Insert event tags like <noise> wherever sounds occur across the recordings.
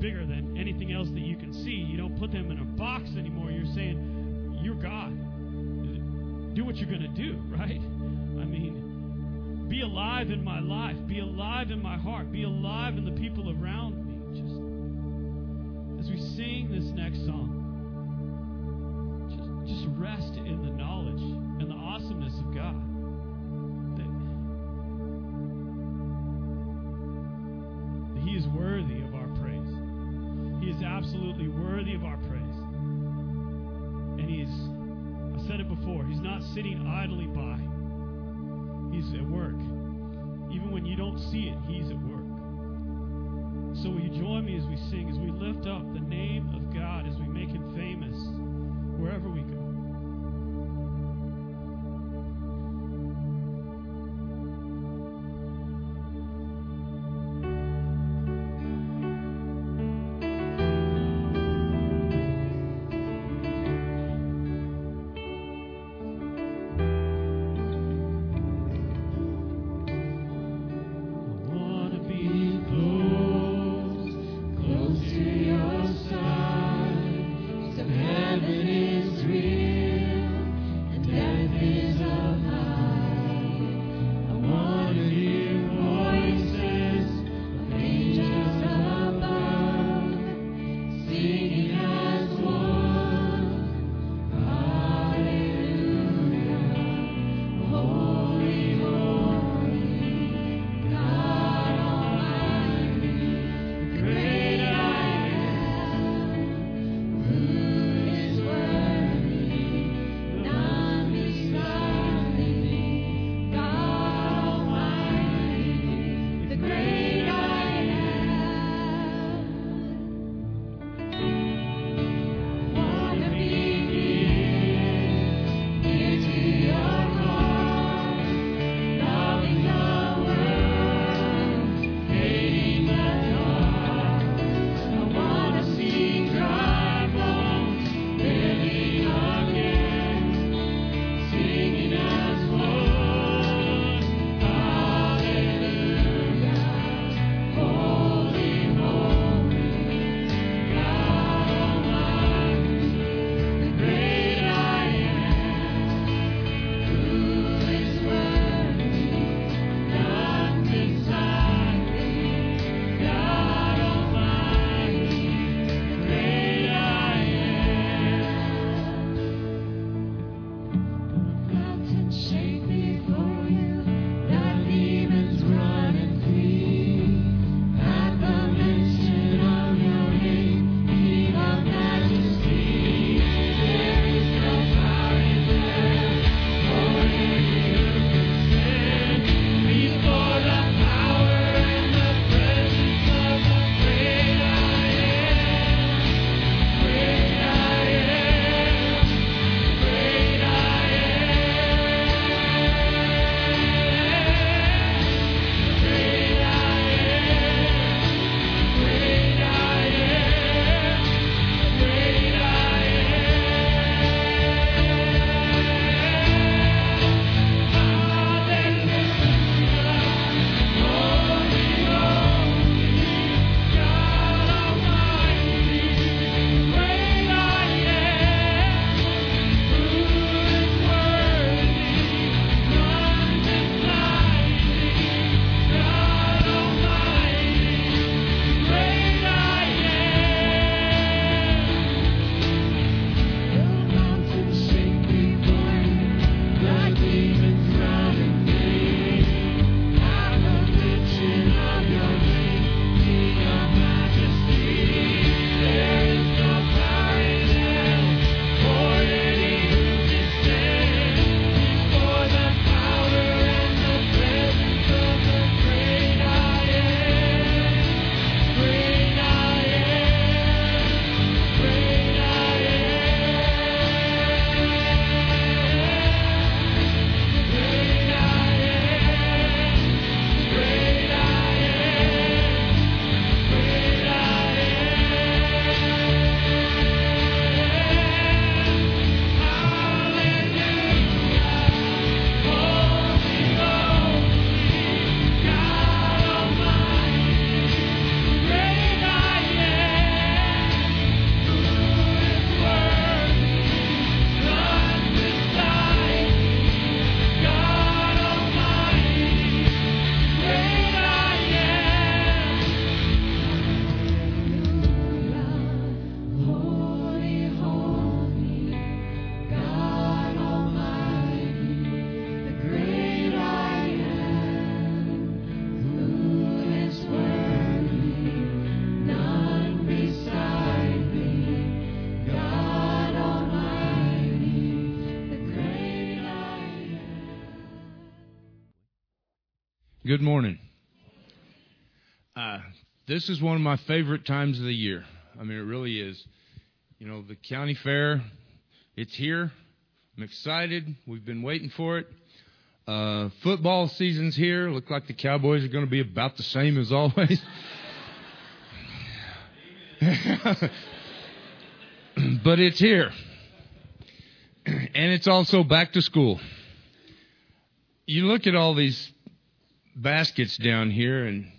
bigger than anything else that you can see. You don't put them in a box anymore. You're saying, You're God. Do what you're going to do, <laughs> right? I mean, be alive in my life, be alive in my heart, be alive in the people around me. Just as we sing this next song, just, just rest in the knowledge and the awesomeness of God. Absolutely worthy of our praise. And He is, I said it before, He's not sitting idly by. He's at work. Even when you don't see it, He's at work. So will you join me as we sing, as we lift up the name of God, as we make Him famous wherever we go? Good morning. Uh, this is one of my favorite times of the year. I mean, it really is. You know, the county fair, it's here. I'm excited. We've been waiting for it. Uh, football season's here. Look like the Cowboys are going to be about the same as always. <laughs> but it's here. And it's also back to school. You look at all these baskets down here and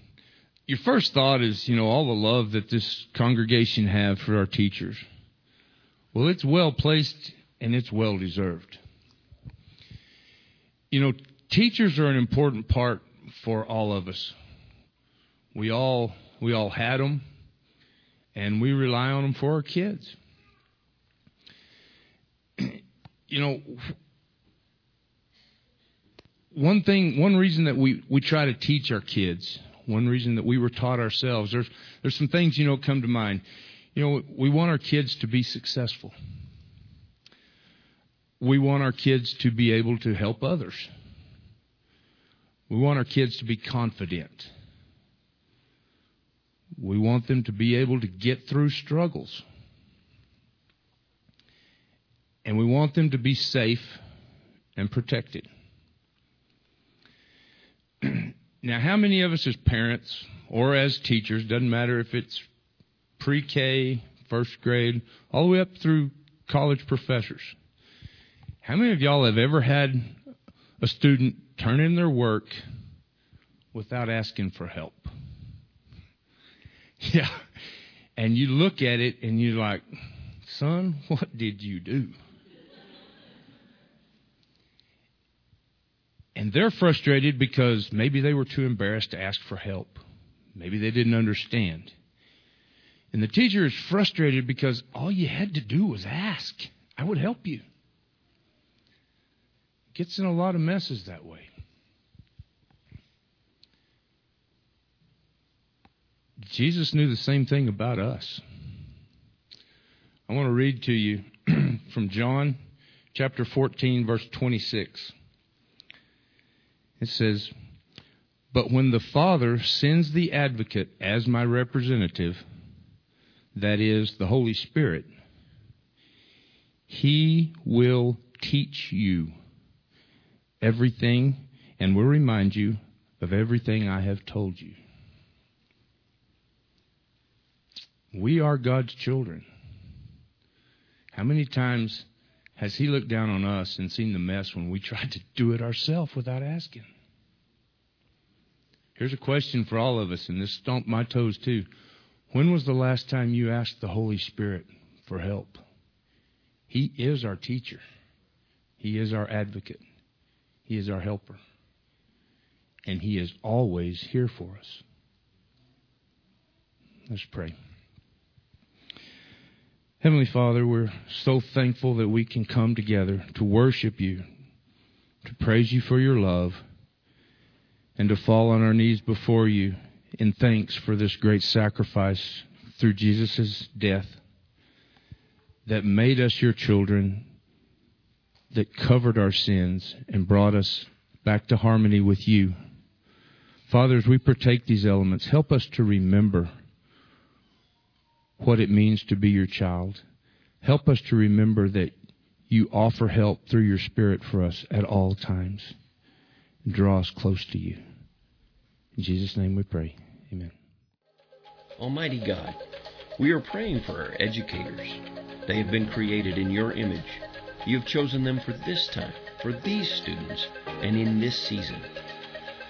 your first thought is, you know, all the love that this congregation have for our teachers. Well, it's well placed and it's well deserved. You know, teachers are an important part for all of us. We all we all had them and we rely on them for our kids. <clears throat> you know, one thing, one reason that we, we try to teach our kids, one reason that we were taught ourselves, there's, there's some things, you know, come to mind. You know, we want our kids to be successful. We want our kids to be able to help others. We want our kids to be confident. We want them to be able to get through struggles. And we want them to be safe and protected. <clears throat> now, how many of us as parents or as teachers, doesn't matter if it's pre K, first grade, all the way up through college professors, how many of y'all have ever had a student turn in their work without asking for help? <laughs> Yeah. And you look at it and you're like, son, what did you do? And they're frustrated because maybe they were too embarrassed to ask for help. Maybe they didn't understand. And the teacher is frustrated because all you had to do was ask. I would help you. Gets in a lot of messes that way. Jesus knew the same thing about us. I want to read to you <clears throat> from John chapter 14, verse 26. It says, But when the Father sends the advocate as my representative, that is, the Holy Spirit, he will teach you everything and will remind you of everything I have told you. We are God's children. How many times has He looked down on us and seen the mess when we <laughs> tried to do it ourselves without asking? Here's a question for all of us, and this stomped my toes too. When was the last time you asked the Holy Spirit for help? He is our teacher, He is our advocate, He is our helper, and He is always here for us. Let's pray. Heavenly Father, we're so thankful that we can come together to worship you, to praise you for your love, and to fall on our knees before you in thanks for this great sacrifice through Jesus' death that made us your children, that covered our sins and brought us back to harmony with you. Father, as we partake these elements, help us to remember what it means to be your child. Help us to remember that you offer help through your Spirit for us at all times. Draw us close to you. In Jesus' name we pray. Amen. Almighty God, we are praying for our educators. They have been created in your image. You have chosen them for this time, for these students, and in this season.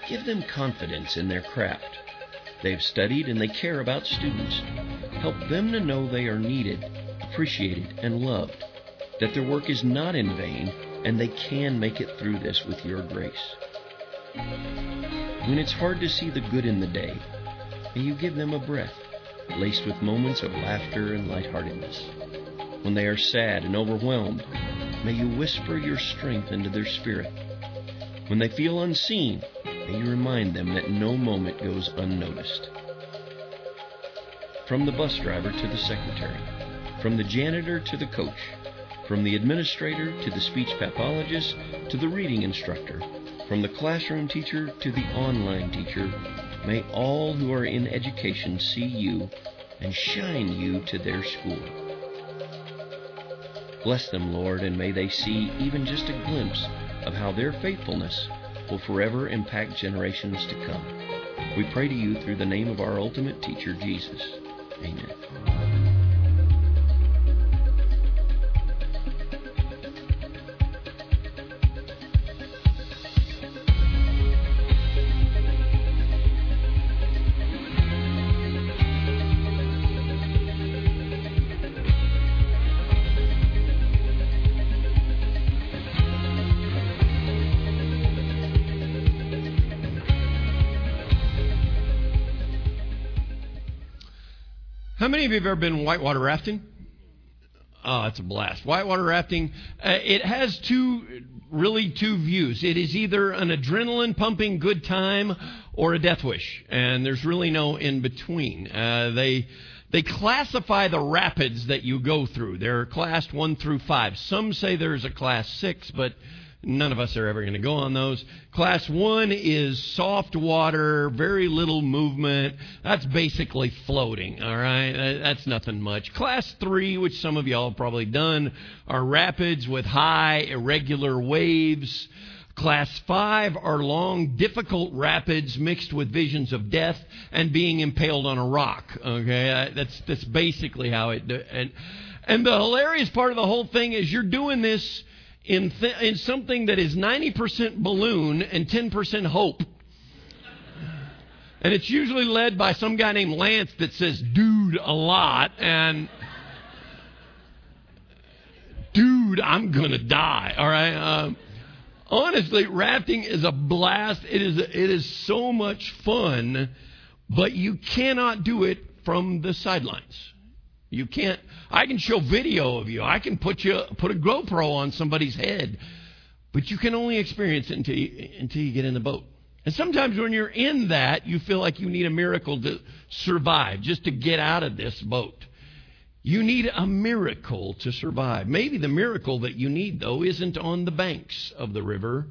Give them confidence in their craft. They've studied and they care about students. Help them to know they are needed, appreciated, and loved, that their work is not in vain, and they can make it through this with your grace. When it's hard to see the good in the day, may you give them a breath, laced with moments of laughter and lightheartedness. When they are sad and overwhelmed, may you whisper your strength into their spirit. When they feel unseen, may you remind them that no moment goes unnoticed. From the bus driver to the secretary, from the janitor to the coach, From the administrator to the speech pathologist to the reading instructor, from the classroom teacher to the online teacher, may all who are in education see you and shine you to their school. Bless them, Lord, and may they see even just a glimpse of how their faithfulness will forever impact generations to come. We pray to you through the name of our ultimate teacher, Jesus. Amen. Many of you have ever been whitewater rafting? Oh, it's a blast. Whitewater rafting, uh, it has two, really two views. It is either an adrenaline pumping good time or a death wish. And there's really no in between. Uh, they, they classify the rapids that you go through. They're classed one through five. Some say there's a class six, but None of us are ever going to go on those. Class one is soft water, very little movement. That's basically floating, all right? That's nothing much. Class three, which some of y'all have probably done, are rapids with high, irregular waves. Class five are long, difficult rapids mixed with visions of death and being impaled on a rock. Okay, uh, that's that's basically how it. And and the hilarious part of the whole thing is you're doing this in, th- in something that is 90% balloon and 10% hope. And it's usually led by some guy named Lance that says dude a lot and dude, I'm going to die. All right. Um, honestly, rafting is a blast. It is, it is so much fun, but you cannot do it from the sidelines. You can't. I can show video of you. I can put you put a GoPro on somebody's head, but you can only experience it until you, until you get in the boat. And sometimes when you're in that, you feel like you need a miracle to survive, just to get out of this boat. You need a miracle to survive. Maybe the miracle that you need, though, isn't on the banks of the river.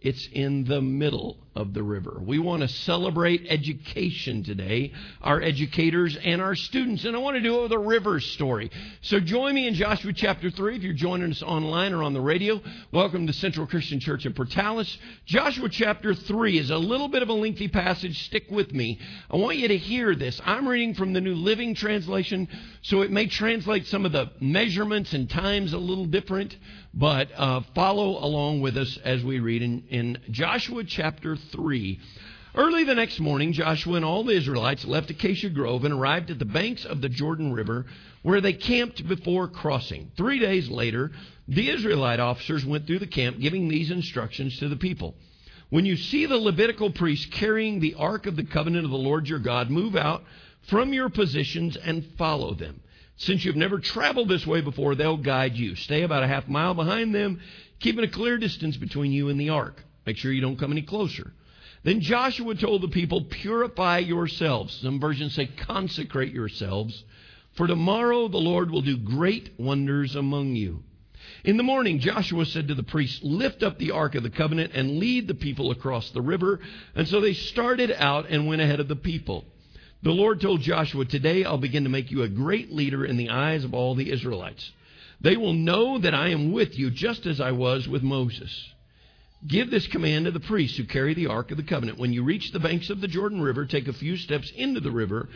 It's in the middle of the river. We want to celebrate education today, our educators and our students. And I want to do it with a river story. So join me in Joshua chapter 3 if you're joining us online or on the radio. Welcome to Central Christian Church in Portales. Joshua chapter 3 is a little bit of a lengthy passage. Stick with me. I want you to hear this. I'm reading from the New Living Translation, so it may translate some of the measurements and times a little different, but uh, follow along with us as we read in, in Joshua chapter 3. Early the next morning, Joshua and all the Israelites left Acacia Grove and arrived at the banks of the Jordan River, where they camped before crossing. Three days later, the Israelite officers went through the camp, giving these instructions to the people. When you see the Levitical priests carrying the Ark of the Covenant of the Lord your God, move out from your positions and follow them. Since you've never traveled this way before, they'll guide you. Stay about a half mile behind them, keeping a clear distance between you and the ark. Make sure you don't come any closer. Then Joshua told the people, Purify yourselves. Some versions say, Consecrate yourselves. For tomorrow the Lord will do great wonders among you. In the morning, Joshua said to the priests, Lift up the Ark of the Covenant and lead the people across the river. And so they started out and went ahead of the people. The Lord told Joshua, Today I'll begin to make you a great leader in the eyes of all the Israelites. They will know that I am with you just as I was with Moses. Give this command to the priests who carry the Ark of the Covenant. When you reach the banks of the Jordan River, take a few steps into the river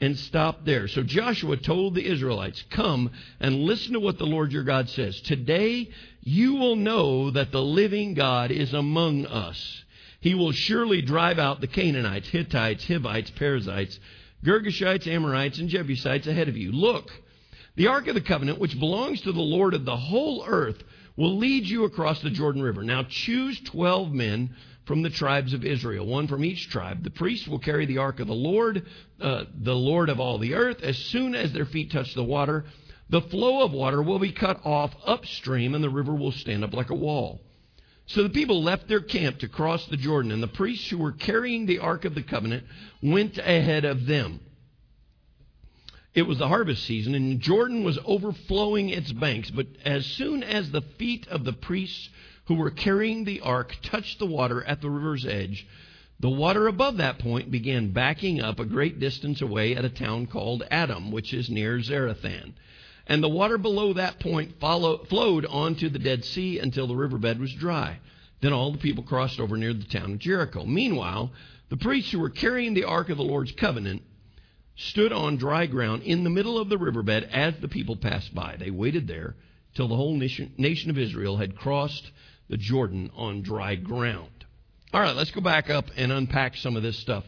and stop there. So Joshua told the Israelites, Come and listen to what the Lord your God says. Today you will know that the living God is among us. He will surely drive out the Canaanites, Hittites, Hivites, Perizzites, Girgashites, Amorites, and Jebusites ahead of you. Look, the Ark of the Covenant, which belongs to the Lord of the whole earth, will lead you across the Jordan River. Now choose 12 men from the tribes of Israel, one from each tribe. The priests will carry the ark of the Lord, uh, the Lord of all the earth. As soon as their feet touch the water, the flow of water will be cut off upstream, and the river will stand up like a wall. So the people left their camp to cross the Jordan, and the priests who were carrying the Ark of the Covenant went ahead of them. It was the harvest season, and Jordan was overflowing its banks. But as soon as the feet of the priests who were carrying the ark touched the water at the river's edge, the water above that point began backing up a great distance away at a town called Adam, which is near Zarethan. And the water below that point follow, flowed onto the Dead Sea until the riverbed was dry. Then all the people crossed over near the town of Jericho. Meanwhile, the priests who were carrying the ark of the Lord's covenant stood on dry ground in the middle of the riverbed as the people passed by. They waited there till the whole nation, nation of Israel had crossed the Jordan on dry ground. All right, let's go back up and unpack some of this stuff.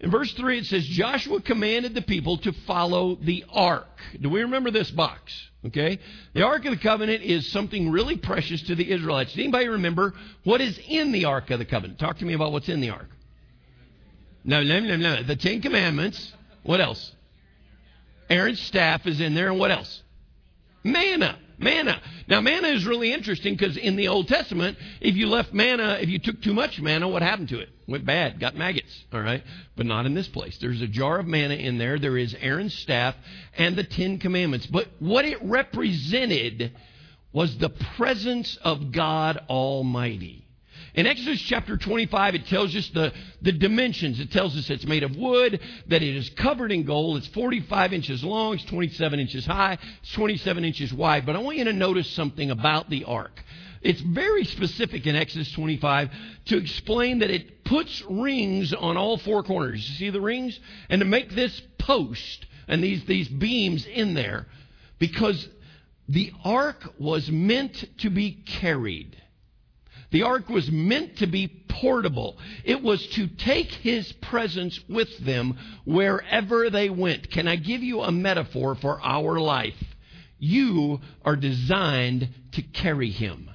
In verse 3, it says, Joshua commanded the people to follow the ark. Do we remember this box? Okay? The ark of the covenant is something really precious to the Israelites. Does anybody remember what is in the ark of the covenant? Talk to me about what's in the ark. No, no, no, no. The Ten Commandments. What else? Aaron's staff is in there, and what else? Manna. Manna. Now, manna is really interesting because in the Old Testament, if you left manna, if you took too much manna, what happened to it? Went bad, got maggots, all right? But not in this place. There's a jar of manna in there. There is Aaron's staff and the Ten Commandments. But what it represented was the presence of God Almighty. In Exodus chapter 25, it tells us the, the dimensions. It tells us it's made of wood, that it is covered in gold. It's 45 inches long, it's 27 inches high, it's 27 inches wide. But I want you to notice something about the ark. It's very specific in Exodus 25 to explain that it puts rings on all four corners. You see the rings? And to make this post and these, these beams in there because the ark was meant to be carried. The ark was meant to be portable. It was to take his presence with them wherever they went. Can I give you a metaphor for our life? You are designed to carry him.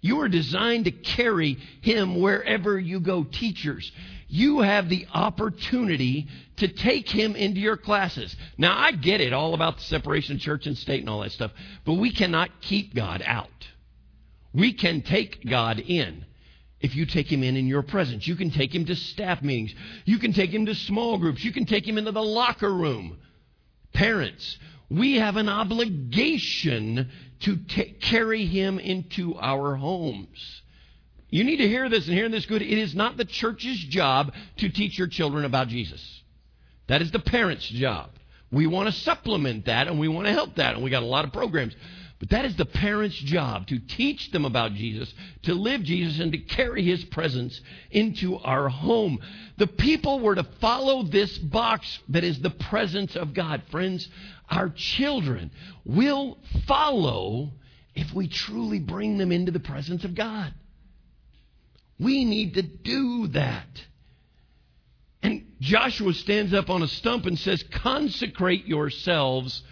You are designed to carry him wherever you go. Teachers, you have the opportunity to take him into your classes. Now, I get it all about the separation of church and state and all that stuff, but we cannot keep God out. We can take God in if you take him in in your presence. You can take him to staff meetings. You can take him to small groups. You can take him into the locker room. Parents, we have an obligation to t- carry him into our homes. You need to hear this and hear this good. It is not the church's job to teach your children about Jesus. That is the parent's job. We want to supplement that and we want to help that, and we got a lot of programs. But that is the parent's job to teach them about Jesus, to live Jesus, and to carry his presence into our home. The people were to follow this box that is the presence of God. Friends, our children will follow if we truly bring them into the presence of God. We need to do that. And Joshua stands up on a stump and says, Consecrate yourselves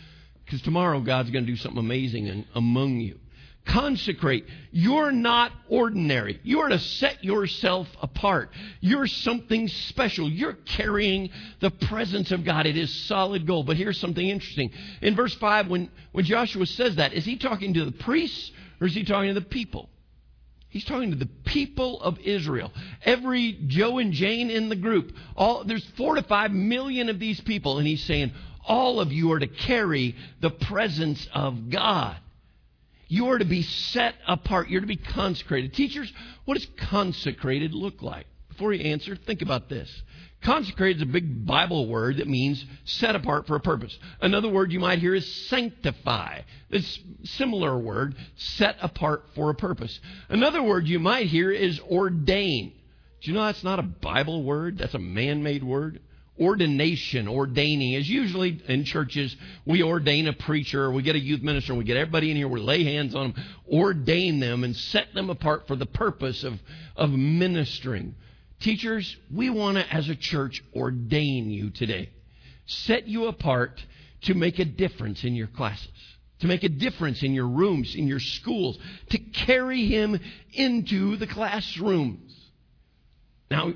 because tomorrow God's going to do something amazing in, among you. Consecrate. You're not ordinary. You are to set yourself apart. You're something special. You're carrying the presence of God. It is solid gold. But here's something interesting. In verse 5, when, when Joshua says that, is he talking to the priests or is he talking to the people? He's talking to the people of Israel. Every Joe and Jane in the group, all there's four to five million of these people, and he's saying, all of you are to carry the presence of God. You are to be set apart. You're to be consecrated. Teachers, what does consecrated look like? Before you answer, think about this. Consecrated is a big Bible word that means set apart for a purpose. Another word you might hear is sanctify. This similar word, set apart for a purpose. Another word you might hear is ordain. Do you know that's not a Bible word? That's a man made word ordination, ordaining is usually in churches, we ordain a preacher, we get a youth minister, we get everybody in here, we lay hands on them, ordain them, and set them apart for the purpose of, of ministering. Teachers, we want to, as a church, ordain you today. Set you apart to make a difference in your classes, to make a difference in your rooms, in your schools, to carry him into the classrooms. Now,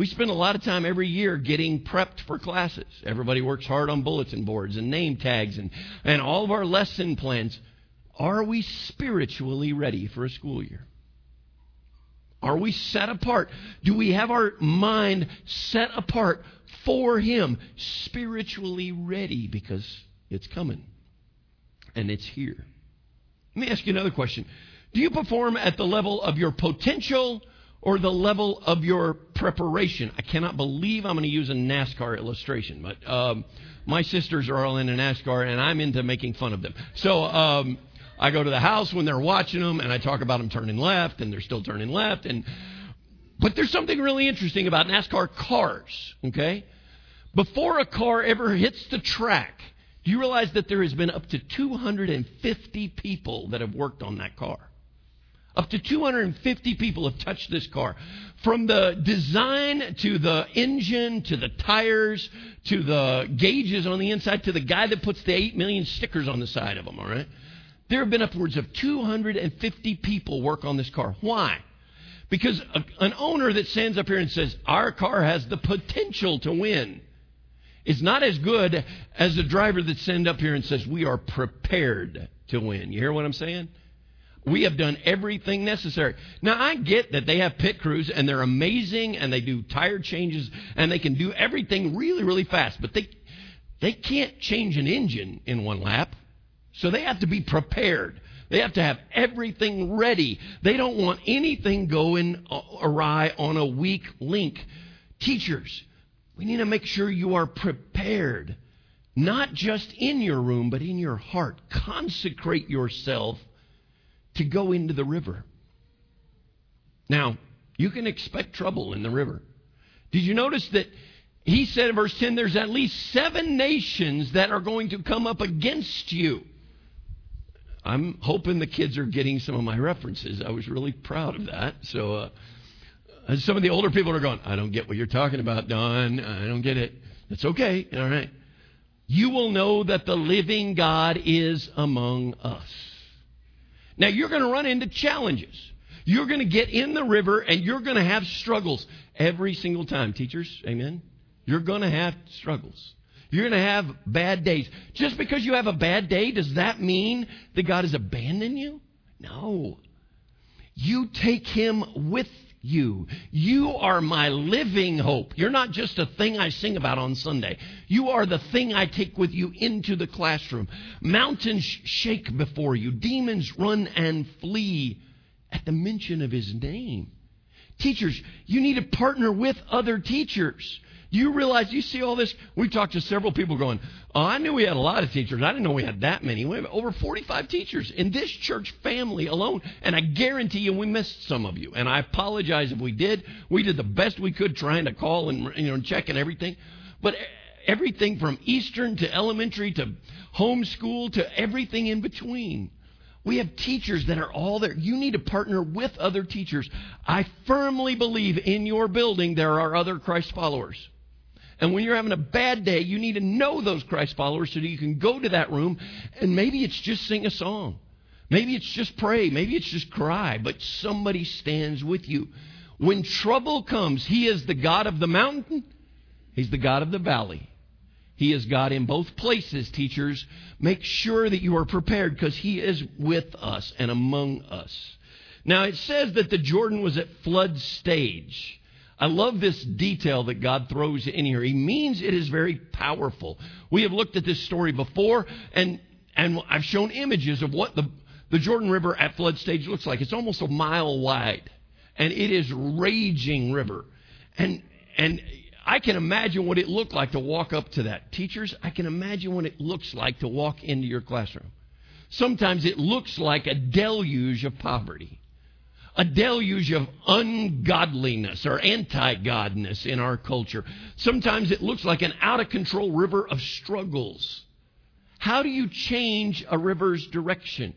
we spend a lot of time every year getting prepped for classes. Everybody works hard on bulletin boards and name tags and, and all of our lesson plans. Are we spiritually ready for a school year? Are we set apart? Do we have our mind set apart for Him, spiritually ready because it's coming and it's here? Let me ask you another question. Do you perform at the level of your potential or the level of your preparation? I cannot believe I'm going to use a NASCAR illustration, but um, my sisters are all into NASCAR and I'm into making fun of them. So um, I go to the house when they're watching them and I talk about them turning left and they're still turning left. And but there's something really interesting about NASCAR cars. Okay, before a car ever hits the track, do you realize that there has been up to 250 people that have worked on that car? Up to 250 people have touched this car. From the design to the engine to the tires to the gauges on the inside to the guy that puts the 8 million stickers on the side of them, all right? There have been upwards of 250 people work on this car. Why? Because a, an owner that stands up here and says, Our car has the potential to win is not as good as a driver that stands up here and says, We are prepared to win. You hear what I'm saying? We have done everything necessary. Now, I get that they have pit crews and they're amazing and they do tire changes and they can do everything really, really fast, but they, they can't change an engine in one lap. So they have to be prepared. They have to have everything ready. They don't want anything going awry on a weak link. Teachers, we need to make sure you are prepared, not just in your room, but in your heart. Consecrate yourself to go into the river. Now, you can expect trouble in the river. Did you notice that he said in verse 10 there's at least seven nations that are going to come up against you? I'm hoping the kids are getting some of my references. I was really proud of that. So, uh, some of the older people are going, I don't get what you're talking about, Don. I don't get it. That's okay. All right. You will know that the living God is among us. Now, you're going to run into challenges. You're going to get in the river and you're going to have struggles every single time. Teachers, amen? You're going to have struggles. You're going to have bad days. Just because you have a bad day, does that mean that God has abandoned you? No. You take Him with you. You are my living hope. You're not just a thing I sing about on Sunday. You are the thing I take with you into the classroom. Mountains shake before you, demons run and flee at the mention of His name. Teachers, you need to partner with other teachers. Do you realize, you see all this? We talked to several people going, Oh, I knew we had a lot of teachers. I didn't know we had that many. We have over 45 teachers in this church family alone. And I guarantee you we missed some of you. And I apologize if we did. We did the best we could trying to call and, you know, check and everything. But everything from Eastern to elementary to homeschool to everything in between. We have teachers that are all there. You need to partner with other teachers. I firmly believe in your building there are other Christ followers. And when you're having a bad day, you need to know those Christ followers so that you can go to that room and maybe it's just sing a song. Maybe it's just pray. Maybe it's just cry, but somebody stands with you. When trouble comes, He is the God of the mountain, He's the God of the valley. He is God in both places, teachers. Make sure that you are prepared because He is with us and among us. Now, it says that the Jordan was at flood stage. I love this detail that God throws in here. He means it is very powerful. We have looked at this story before, and, and I've shown images of what the, the Jordan River at flood stage looks like. It's almost a mile wide, and it is raging river. And, and I can imagine what it looked like to walk up to that. Teachers, I can imagine what it looks like to walk into your classroom. Sometimes it looks like a deluge of poverty a deluge of ungodliness or anti godness in our culture. Sometimes it looks like an out of control river of struggles. How do you change a river's direction?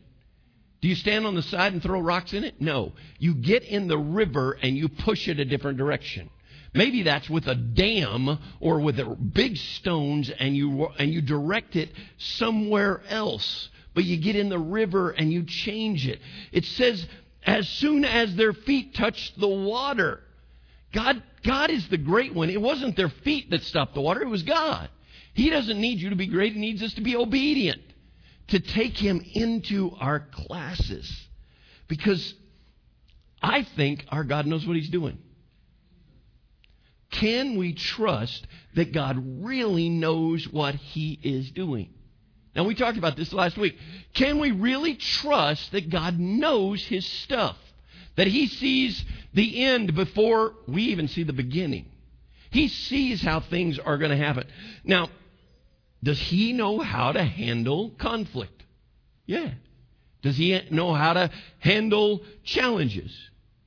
Do you stand on the side and throw rocks in it? No. You get in the river and you push it a different direction. Maybe that's with a dam or with big stones and you, and you direct it somewhere else. But you get in the river and you change it. It says as soon as their feet touched the water. God, God is the great one. It wasn't their feet that stopped the water, it was God. He doesn't need you to be great, He needs us to be obedient, to take Him into our classes. Because I think our God knows what He's doing. Can we trust that God really knows what He is doing? Now, we talked about this last week. Can we really trust that God knows His stuff? That He sees the end before we even see the beginning? He sees how things are going to happen. Now, does He know how to handle conflict? Yeah. Does He know how to handle challenges?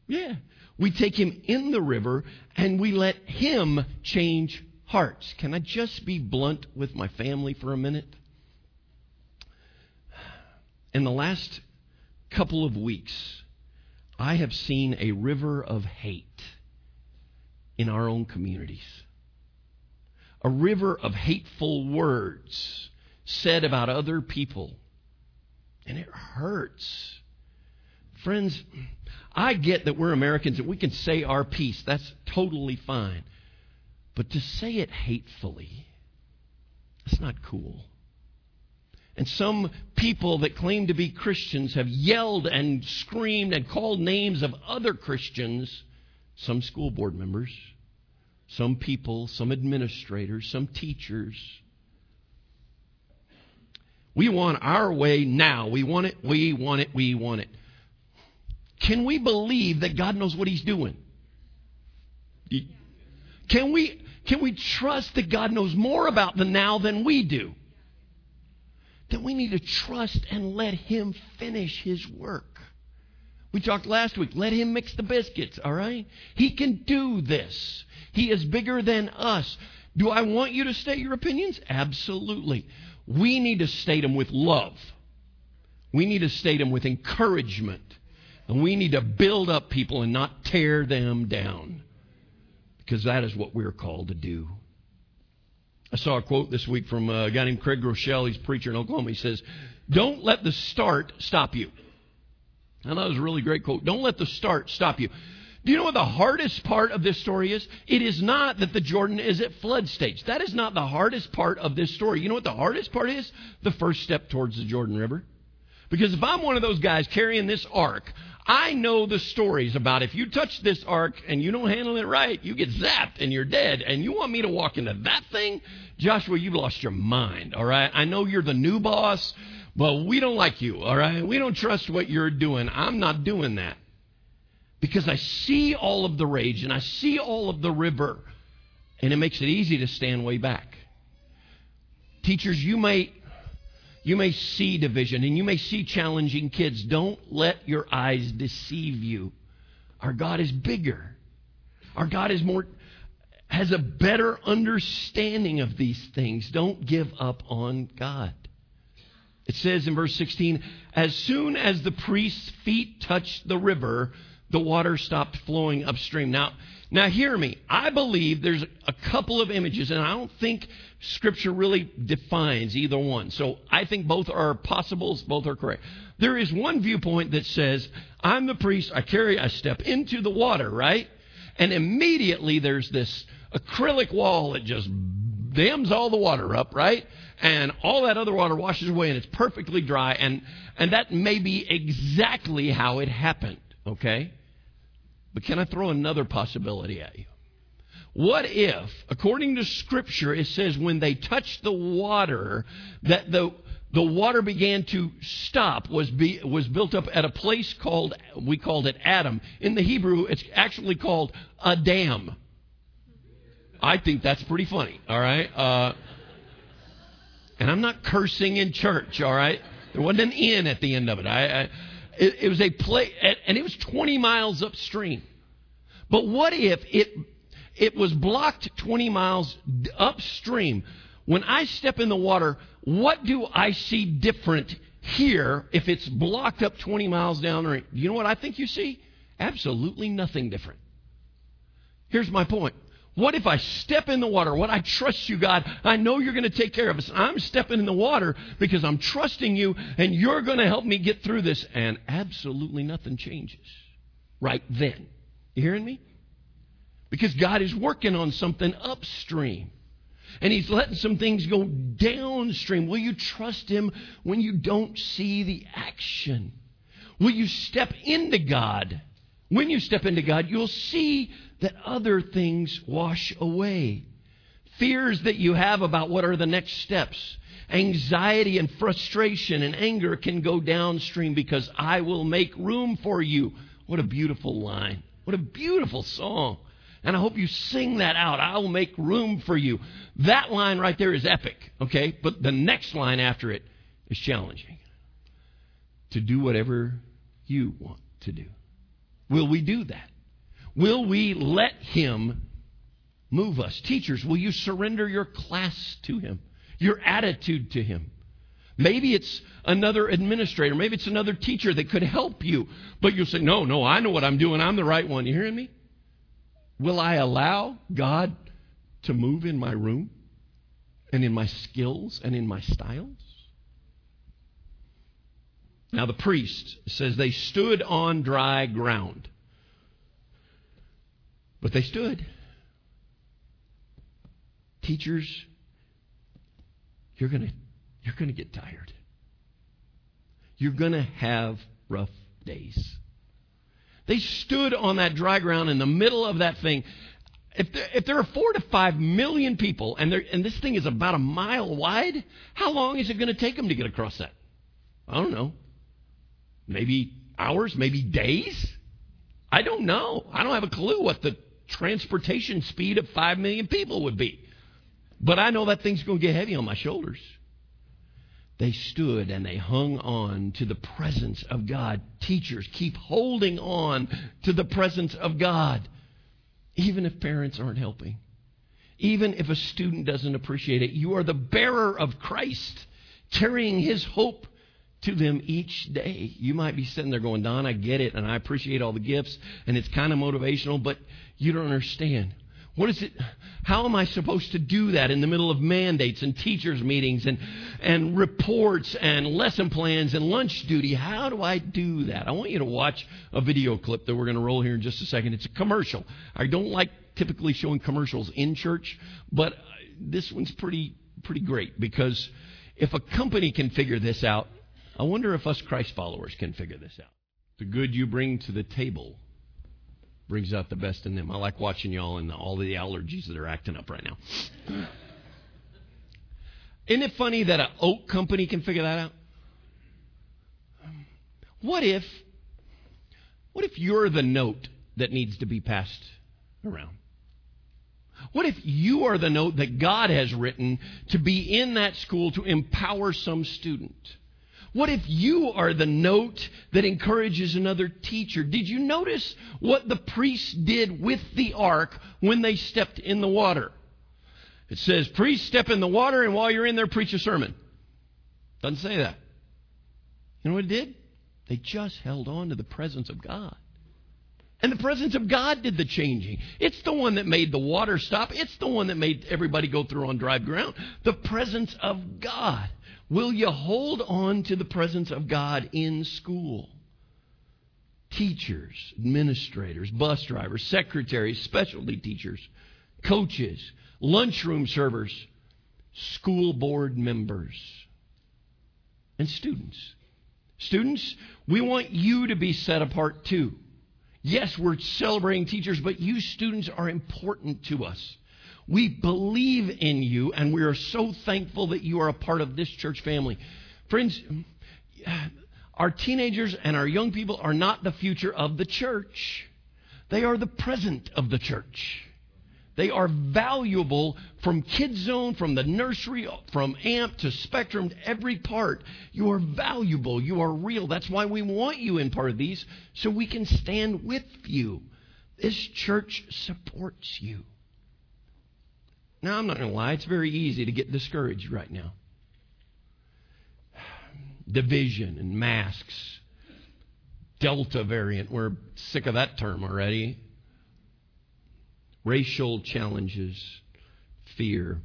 Yeah. We take Him in the river and we let Him change hearts. Can I just be blunt with my family for a minute? In the last couple of weeks, I have seen a river of hate in our own communities. A river of hateful words said about other people. And it hurts. Friends, I get that we're Americans and we can say our piece. That's totally fine. But to say it hatefully, that's not cool. And some people that claim to be Christians have yelled and screamed and called names of other Christians, some school board members, some people, some administrators, some teachers. We want our way now. We want it, we want it, we want it. Can we believe that God knows what He's doing? Can we, can we trust that God knows more about the now than we do? Then we need to trust and let Him finish His work. We talked last week. Let Him mix the biscuits, all right? He can do this. He is bigger than us. Do I want you to state your opinions? Absolutely. We need to state them with love. We need to state them with encouragement. And we need to build up people and not tear them down. Because that is what we're called to do. I saw a quote this week from uh, a guy named Craig Groeschel. He's a preacher in Oklahoma. He says, Don't let the start stop you. I thought it was a really great quote. Don't let the start stop you. Do you know what the hardest part of this story is? It is not that the Jordan is at flood stage. That is not the hardest part of this story. You know what the hardest part is? The first step towards the Jordan River. Because if I'm one of those guys carrying this ark, I know the stories about if you touch this ark and you don't handle it right, you get zapped and you're dead. And you want me to walk into that thing? Joshua, you've lost your mind, all right? I know you're the new boss, but we don't like you, all right? We don't trust what you're doing. I'm not doing that. Because I see all of the rage and I see all of the river, and it makes it easy to stand way back. Teachers, you may you may see division and you may see challenging kids. Don't let your eyes deceive you. Our God is bigger. Our God is more has a better understanding of these things. Don't give up on God. It says in verse 16, as soon as the priest's feet touched the river, the water stopped flowing upstream. Now, now hear me. I believe there's a couple of images, and I don't think Scripture really defines either one. So I think both are possibles, both are correct. There is one viewpoint that says, I'm the priest, I carry, I step into the water, right? And immediately there's this acrylic wall that just dams all the water up, right? And all that other water washes away and it's perfectly dry. And, and that may be exactly how it happened, okay? But can I throw another possibility at you? What if, according to Scripture, it says when they touched the water, that the the water began to stop, was, be, was built up at a place called, we called it Adam. In the Hebrew, it's actually called a dam. I think that's pretty funny, all right? Uh, and I'm not cursing in church, all right? There wasn't an in at the end of it. I, I it, it was a place, and it was 20 miles upstream. But what if it, it was blocked 20 miles upstream? When I step in the water, what do I see different here if it's blocked up 20 miles down the You know what I think you see? Absolutely nothing different. Here's my point. What if I step in the water? What I trust you, God. I know you're going to take care of us. I'm stepping in the water because I'm trusting you and you're going to help me get through this. And absolutely nothing changes right then. You hearing me? Because God is working on something upstream. And He's letting some things go downstream. Will you trust Him when you don't see the action? Will you step into God When you step into God, you'll see that other things wash away. Fears that you have about what are the next steps. Anxiety and frustration and anger can go downstream because I will make room for you. What a beautiful line. What a beautiful song. And I hope you sing that out. I will make room for you. That line right there is epic, okay? But the next line after it is challenging. To do whatever you want to do. Will we do that? Will we let Him move us? Teachers, will you surrender your class to Him, your attitude to Him? Maybe it's another administrator. Maybe it's another teacher that could help you. But you'll say, No, no, I know what I'm doing. I'm the right one. You hearing me? Will I allow God to move in my room and in my skills and in my styles? Now, the priest says they stood on dry ground. But they stood. Teachers, you're going to you're going to get tired. You're going to have rough days. They stood on that dry ground in the middle of that thing. If there, if there are four to five million people and, and this thing is about a mile wide, how long is it going to take them to get across that? I don't know. Maybe hours, maybe days? I don't know. I don't have a clue what the transportation speed of five million people would be. But I know that thing's going to get heavy on my shoulders. They stood and they hung on to the presence of God. Teachers, keep holding on to the presence of God, even if parents aren't helping. Even if a student doesn't appreciate it, you are the bearer of Christ, carrying his hope to them each day. You might be sitting there going, Don, I get it, and I appreciate all the gifts, and it's kind of motivational, but you don't understand. What is it? How am I supposed to do that in the middle of mandates and teachers' meetings and, and reports and lesson plans and lunch duty? How do I do that? I want you to watch a video clip that we're going to roll here in just a second. It's a commercial. I don't like typically showing commercials in church, but this one's pretty, pretty great because if a company can figure this out, I wonder if us Christ followers can figure this out. The good you bring to the table brings out the best in them. I like watching y'all and all the allergies that are acting up right now. Isn't it funny that an oak company can figure that out? What if what if you're the note that needs to be passed around? What if you are the note that God has written to be in that school to empower some student? What if you are the note that encourages another teacher? Did you notice what the priests did with the ark when they stepped in the water? It says, Priests step in the water, and while you're in there, preach a sermon. Doesn't say that. You know what it did? They just held on to the presence of God. And the presence of God did the changing. It's the one that made the water stop. It's the one that made everybody go through on dry ground. The presence of God. Will you hold on to the presence of God in school? Teachers, administrators, bus drivers, secretaries, specialty teachers, coaches, lunchroom servers, school board members, and students. Students, we want you to be set apart too. Yes, we're celebrating teachers, but you students are important to us. We believe in you, and we are so thankful that you are a part of this church family. Friends, our teenagers and our young people are not the future of the church, they are the present of the church. They are valuable from Kids Zone, from the nursery, from AMP to Spectrum, every part. You are valuable. You are real. That's why we want you in part of these, so we can stand with you. This church supports you. Now, I'm not going to lie, it's very easy to get discouraged right now. Division and masks. Delta variant, we're sick of that term already. Racial challenges, fear.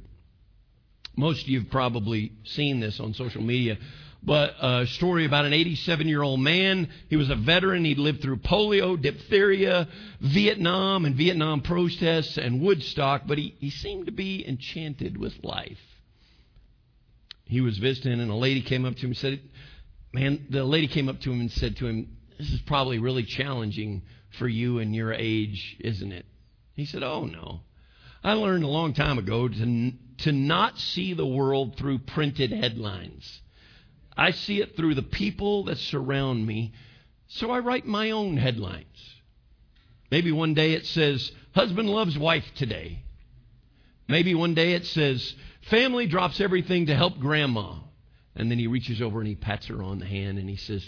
Most of you have probably seen this on social media, but a story about an 87 year old man. He was a veteran. He'd lived through polio, diphtheria, Vietnam, and Vietnam protests, and Woodstock, but he, he seemed to be enchanted with life. He was visiting, and a lady came up to him and said, Man, the lady came up to him and said to him, This is probably really challenging for you and your age, isn't it? He said, Oh, no. I learned a long time ago to, to not see the world through printed headlines. I see it through the people that surround me, so I write my own headlines. Maybe one day it says, Husband loves wife today. Maybe one day it says, Family drops everything to help grandma. And then he reaches over and he pats her on the hand and he says,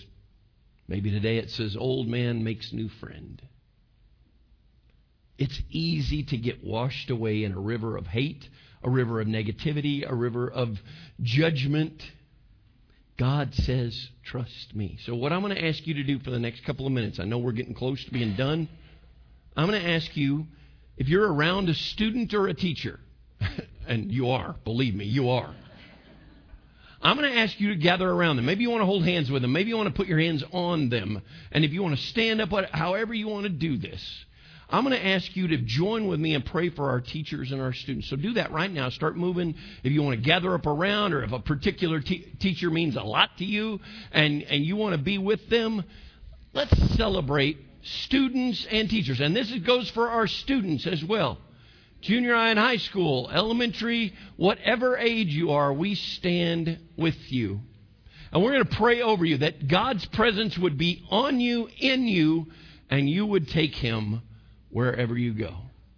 Maybe today it says, Old man makes new friend. It's easy to get washed away in a river of hate, a river of negativity, a river of judgment. God says, Trust me. So, what I'm going to ask you to do for the next couple of minutes, I know we're getting close to being done. I'm going to ask you if you're around a student or a teacher, <laughs> and you are, believe me, you are. I'm going to ask you to gather around them. Maybe you want to hold hands with them. Maybe you want to put your hands on them. And if you want to stand up, however you want to do this, I'm going to ask you to join with me and pray for our teachers and our students. So do that right now. Start moving. If you want to gather up around, or if a particular te- teacher means a lot to you and, and you want to be with them, let's celebrate students and teachers. And this goes for our students as well. Junior high and high school, elementary, whatever age you are, we stand with you. And we're going to pray over you that God's presence would be on you, in you, and you would take him wherever you go.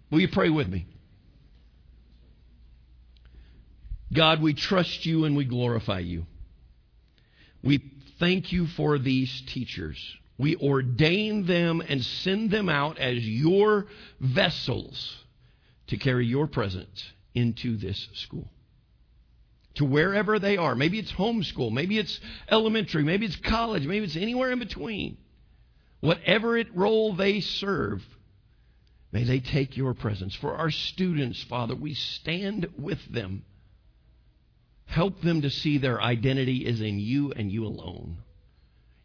Will you pray with me? God, we trust you and we glorify you. We thank you for these teachers. We ordain them and send them out as your vessels to carry your presence into this school. To wherever they are. Maybe it's homeschool, maybe it's elementary, maybe it's college, maybe it's anywhere in between. Whatever it role they serve, may they take your presence. For our students, Father, we stand with them. Help them to see their identity is in you and you alone.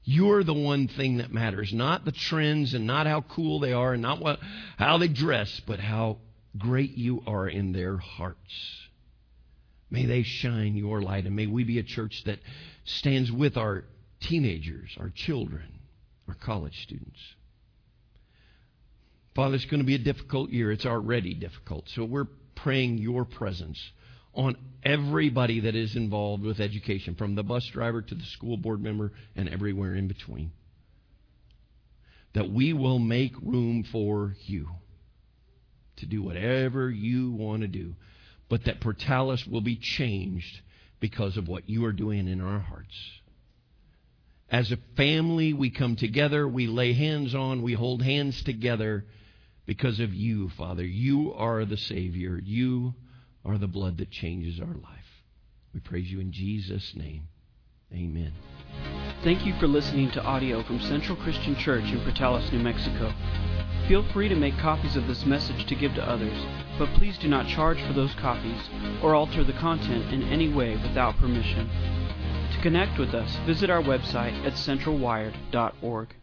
You're the one thing that matters, not the trends and not how cool they are and not what, how they dress, but how great you are in their hearts. May they shine your light, and may we be a church that stands with our teenagers, our children, our college students. Father, it's going to be a difficult year. It's already difficult. So we're praying your presence on everybody that is involved with education, from the bus driver to the school board member and everywhere in between. That we will make room for you to do whatever you want to do, but that Portales will be changed because of what you are doing in our hearts. As a family, we come together, we lay hands on, we hold hands together because of you, Father. You are the Savior. You are the blood that changes our life. We praise you in Jesus' name. Amen. Thank you for listening to audio from Central Christian Church in Portales, New Mexico. Feel free to make copies of this message to give to others, but please do not charge for those copies or alter the content in any way without permission. To connect with us, visit our website at centralwired.org.